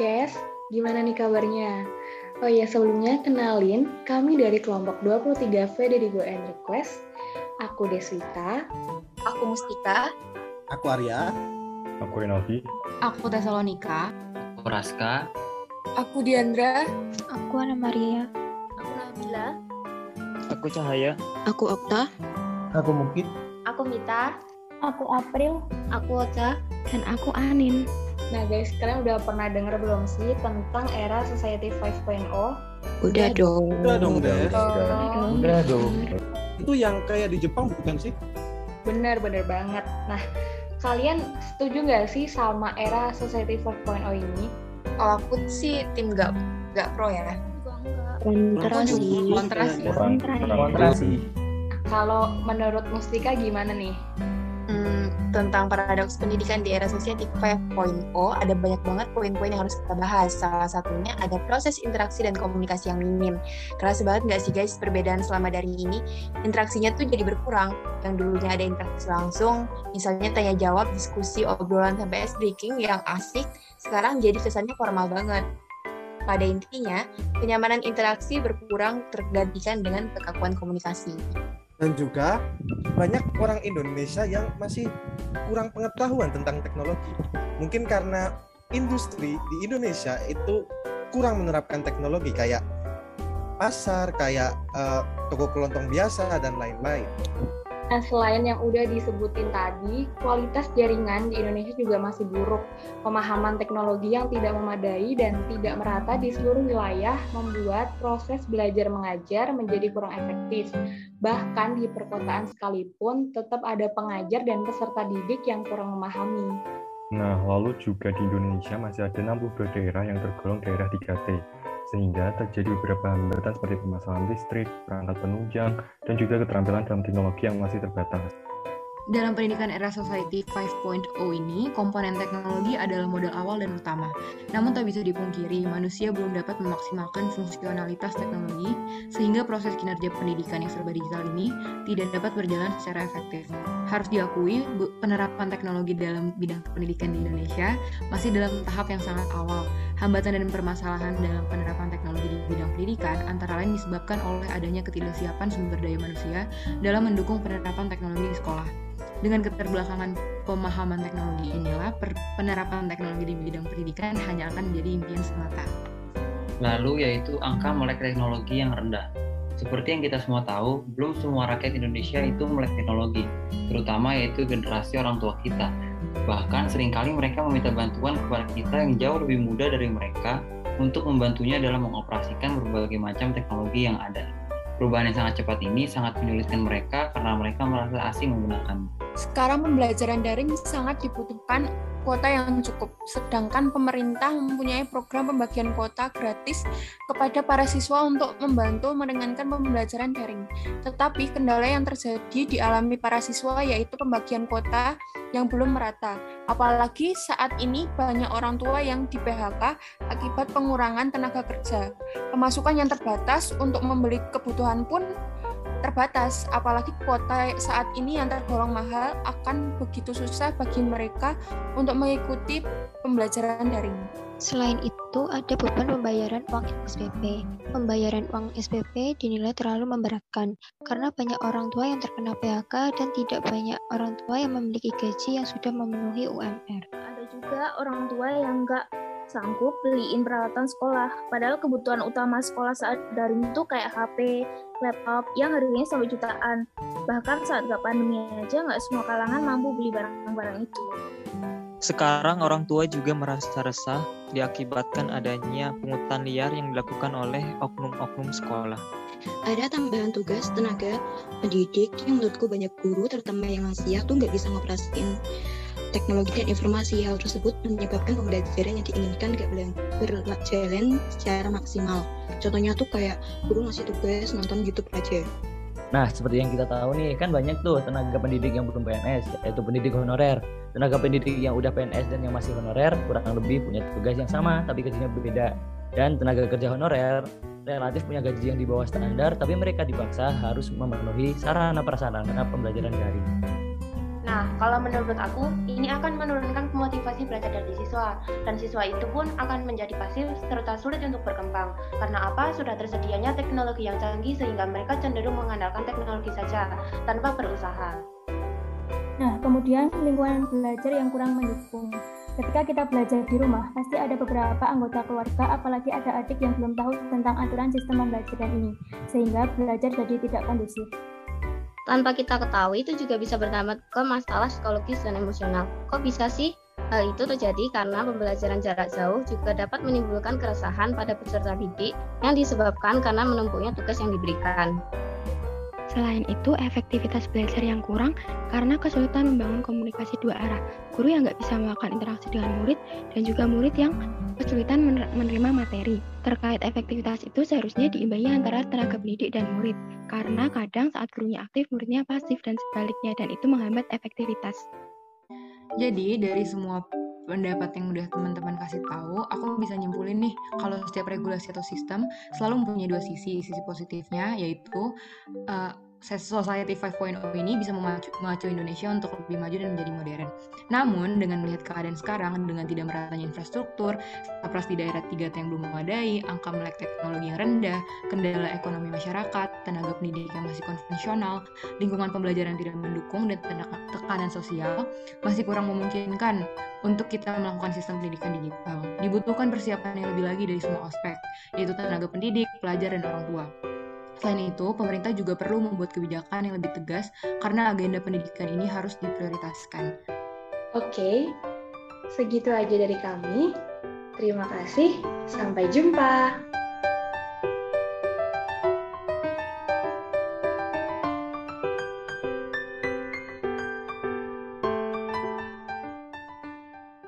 Podcast, gimana nih kabarnya? Oh iya, sebelumnya kenalin, kami dari kelompok 23V dari Go and Request. Aku Deswita. Aku Mustika. Aku Arya. Aku Rinaldi. Aku Tesalonika. Aku Raska. Aku Diandra. Aku Ana Maria. Aku Nabila. Aku Cahaya. Aku Okta. Aku Mukit. Aku Mita. Aku April. Aku Ocha. Dan aku Anin. Nah guys, kalian udah pernah denger belum sih tentang era Society 5.0? Udah dong. Udah dong, Des. Oh. Udah dong. Itu yang kayak di Jepang bukan sih? Bener, bener banget. Nah, kalian setuju nggak sih sama era Society 5.0 ini? Kalau aku sih tim gak, gak pro ya. Kontra sih. Kontra sih. Kontra sih. Kalau menurut Mustika gimana nih? Tentang paradoks pendidikan di era Society 5.0 ada banyak banget poin-poin yang harus kita bahas. Salah satunya ada proses interaksi dan komunikasi yang minim. Kerasa banget nggak sih guys perbedaan selama dari ini? Interaksinya tuh jadi berkurang. Yang dulunya ada interaksi langsung, misalnya tanya jawab, diskusi, obrolan sampai ice breaking yang asik, sekarang jadi kesannya formal banget. Pada intinya, kenyamanan interaksi berkurang tergantikan dengan kekakuan komunikasi. Dan juga banyak orang Indonesia yang masih kurang pengetahuan tentang teknologi. Mungkin karena industri di Indonesia itu kurang menerapkan teknologi kayak pasar, kayak uh, toko kelontong biasa dan lain-lain. Nah, selain yang udah disebutin tadi, kualitas jaringan di Indonesia juga masih buruk. Pemahaman teknologi yang tidak memadai dan tidak merata di seluruh wilayah membuat proses belajar mengajar menjadi kurang efektif. Bahkan di perkotaan sekalipun, tetap ada pengajar dan peserta didik yang kurang memahami. Nah, lalu juga di Indonesia masih ada 62 daerah yang tergolong daerah 3T sehingga terjadi beberapa hambatan seperti permasalahan listrik, perangkat penunjang, dan juga keterampilan dalam teknologi yang masih terbatas. Dalam pendidikan era Society 5.0 ini, komponen teknologi adalah modal awal dan utama. Namun tak bisa dipungkiri, manusia belum dapat memaksimalkan fungsionalitas teknologi, sehingga proses kinerja pendidikan yang serba digital ini tidak dapat berjalan secara efektif. Harus diakui, penerapan teknologi dalam bidang pendidikan di Indonesia masih dalam tahap yang sangat awal. Hambatan dan permasalahan dalam penerapan teknologi di bidang pendidikan antara lain disebabkan oleh adanya ketidaksiapan sumber daya manusia dalam mendukung penerapan teknologi di sekolah. Dengan keterbelakangan pemahaman teknologi inilah, penerapan teknologi di bidang pendidikan hanya akan menjadi impian semata. Lalu yaitu angka melek teknologi yang rendah. Seperti yang kita semua tahu, belum semua rakyat Indonesia itu melek teknologi, terutama yaitu generasi orang tua kita. Bahkan sering kali mereka meminta bantuan kepada kita yang jauh lebih muda dari mereka untuk membantunya dalam mengoperasikan berbagai macam teknologi yang ada. Perubahan yang sangat cepat ini sangat menyulitkan mereka karena mereka merasa asing menggunakannya. Sekarang pembelajaran daring sangat dibutuhkan kuota yang cukup, sedangkan pemerintah mempunyai program pembagian kuota gratis kepada para siswa untuk membantu meringankan pembelajaran daring. Tetapi kendala yang terjadi dialami para siswa yaitu pembagian kuota yang belum merata. Apalagi saat ini banyak orang tua yang di PHK akibat pengurangan tenaga kerja. Pemasukan yang terbatas untuk membeli kebutuhan pun terbatas, apalagi kuota saat ini yang tergolong mahal akan begitu susah bagi mereka untuk mengikuti pembelajaran daring. Selain itu, ada beban pembayaran uang SPP. Pembayaran uang SPP dinilai terlalu memberatkan karena banyak orang tua yang terkena PHK dan tidak banyak orang tua yang memiliki gaji yang sudah memenuhi UMR. Ada juga orang tua yang nggak sanggup beliin peralatan sekolah. Padahal kebutuhan utama sekolah saat daring itu kayak HP, laptop yang harganya sampai jutaan. Bahkan saat gak pandemi aja nggak semua kalangan mampu beli barang-barang itu. Sekarang orang tua juga merasa resah diakibatkan adanya pungutan liar yang dilakukan oleh oknum-oknum sekolah. Ada tambahan tugas tenaga pendidik yang menurutku banyak guru, terutama yang lansia, tuh nggak bisa ngoperasiin teknologi dan informasi hal tersebut menyebabkan pembelajaran yang diinginkan gak boleh berjalan secara maksimal. Contohnya tuh kayak guru ngasih tugas nonton YouTube aja. Nah, seperti yang kita tahu nih, kan banyak tuh tenaga pendidik yang belum PNS, yaitu pendidik honorer. Tenaga pendidik yang udah PNS dan yang masih honorer kurang lebih punya tugas yang sama, tapi gajinya berbeda. Dan tenaga kerja honorer relatif punya gaji yang di bawah standar, tapi mereka dipaksa harus memenuhi sarana prasarana pembelajaran daring. Nah, kalau menurut aku, ini akan menurunkan motivasi belajar dari siswa, dan siswa itu pun akan menjadi pasif serta sulit untuk berkembang. Karena apa? Sudah tersedianya teknologi yang canggih sehingga mereka cenderung mengandalkan teknologi saja, tanpa berusaha. Nah, kemudian lingkungan belajar yang kurang mendukung. Ketika kita belajar di rumah, pasti ada beberapa anggota keluarga, apalagi ada adik yang belum tahu tentang aturan sistem pembelajaran ini, sehingga belajar jadi tidak kondusif tanpa kita ketahui itu juga bisa berdampak ke masalah psikologis dan emosional. Kok bisa sih? Hal itu terjadi karena pembelajaran jarak jauh juga dapat menimbulkan keresahan pada peserta didik yang disebabkan karena menumpuknya tugas yang diberikan. Selain itu, efektivitas belajar yang kurang karena kesulitan membangun komunikasi dua arah. Guru yang nggak bisa melakukan interaksi dengan murid dan juga murid yang kesulitan menerima materi. Terkait efektivitas itu seharusnya diimbangi antara tenaga pendidik dan murid, karena kadang saat gurunya aktif, muridnya pasif dan sebaliknya, dan itu menghambat efektivitas. Jadi dari semua pendapat yang udah teman-teman kasih tahu, aku bisa nyimpulin nih kalau setiap regulasi atau sistem selalu mempunyai dua sisi. Sisi positifnya yaitu uh, Society 5.0 ini bisa memacu, memacu Indonesia untuk lebih maju dan menjadi modern. Namun, dengan melihat keadaan sekarang, dengan tidak meratanya infrastruktur, sapras di daerah 3T yang belum memadai, angka melek teknologi yang rendah, kendala ekonomi masyarakat, tenaga pendidik yang masih konvensional, lingkungan pembelajaran tidak mendukung, dan tekanan sosial, masih kurang memungkinkan untuk kita melakukan sistem pendidikan digital. Dibutuhkan persiapan yang lebih lagi dari semua aspek, yaitu tenaga pendidik, pelajar, dan orang tua. Selain itu, pemerintah juga perlu membuat kebijakan yang lebih tegas karena agenda pendidikan ini harus diprioritaskan. Oke, segitu aja dari kami. Terima kasih, sampai jumpa.